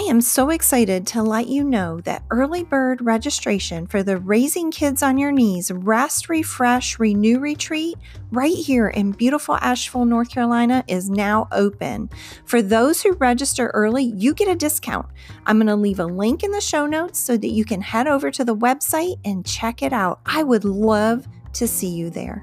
I am so excited to let you know that early bird registration for the Raising Kids on Your Knees Rest, Refresh, Renew Retreat right here in beautiful Asheville, North Carolina is now open. For those who register early, you get a discount. I'm going to leave a link in the show notes so that you can head over to the website and check it out. I would love to see you there.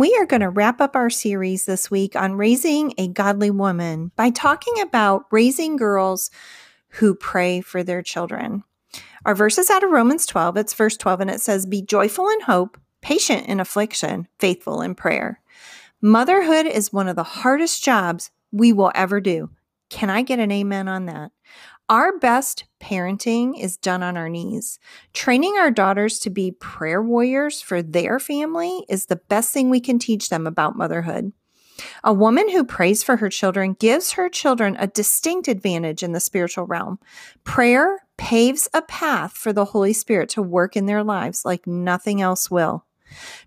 We are going to wrap up our series this week on raising a godly woman by talking about raising girls who pray for their children. Our verse is out of Romans 12. It's verse 12, and it says, Be joyful in hope, patient in affliction, faithful in prayer. Motherhood is one of the hardest jobs we will ever do. Can I get an amen on that? Our best parenting is done on our knees. Training our daughters to be prayer warriors for their family is the best thing we can teach them about motherhood. A woman who prays for her children gives her children a distinct advantage in the spiritual realm. Prayer paves a path for the Holy Spirit to work in their lives like nothing else will.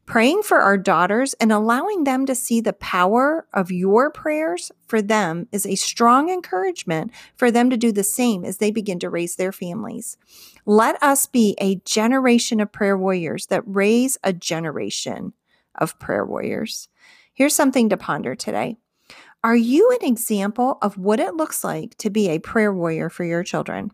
Praying for our daughters and allowing them to see the power of your prayers for them is a strong encouragement for them to do the same as they begin to raise their families. Let us be a generation of prayer warriors that raise a generation of prayer warriors. Here's something to ponder today. Are you an example of what it looks like to be a prayer warrior for your children?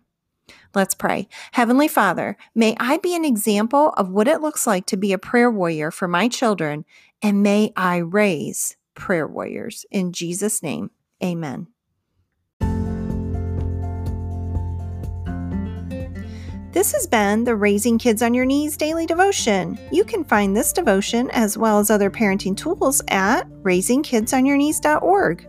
Let's pray. Heavenly Father, may I be an example of what it looks like to be a prayer warrior for my children, and may I raise prayer warriors. In Jesus' name, amen. This has been the Raising Kids on Your Knees daily devotion. You can find this devotion as well as other parenting tools at raisingkidsonyourknees.org.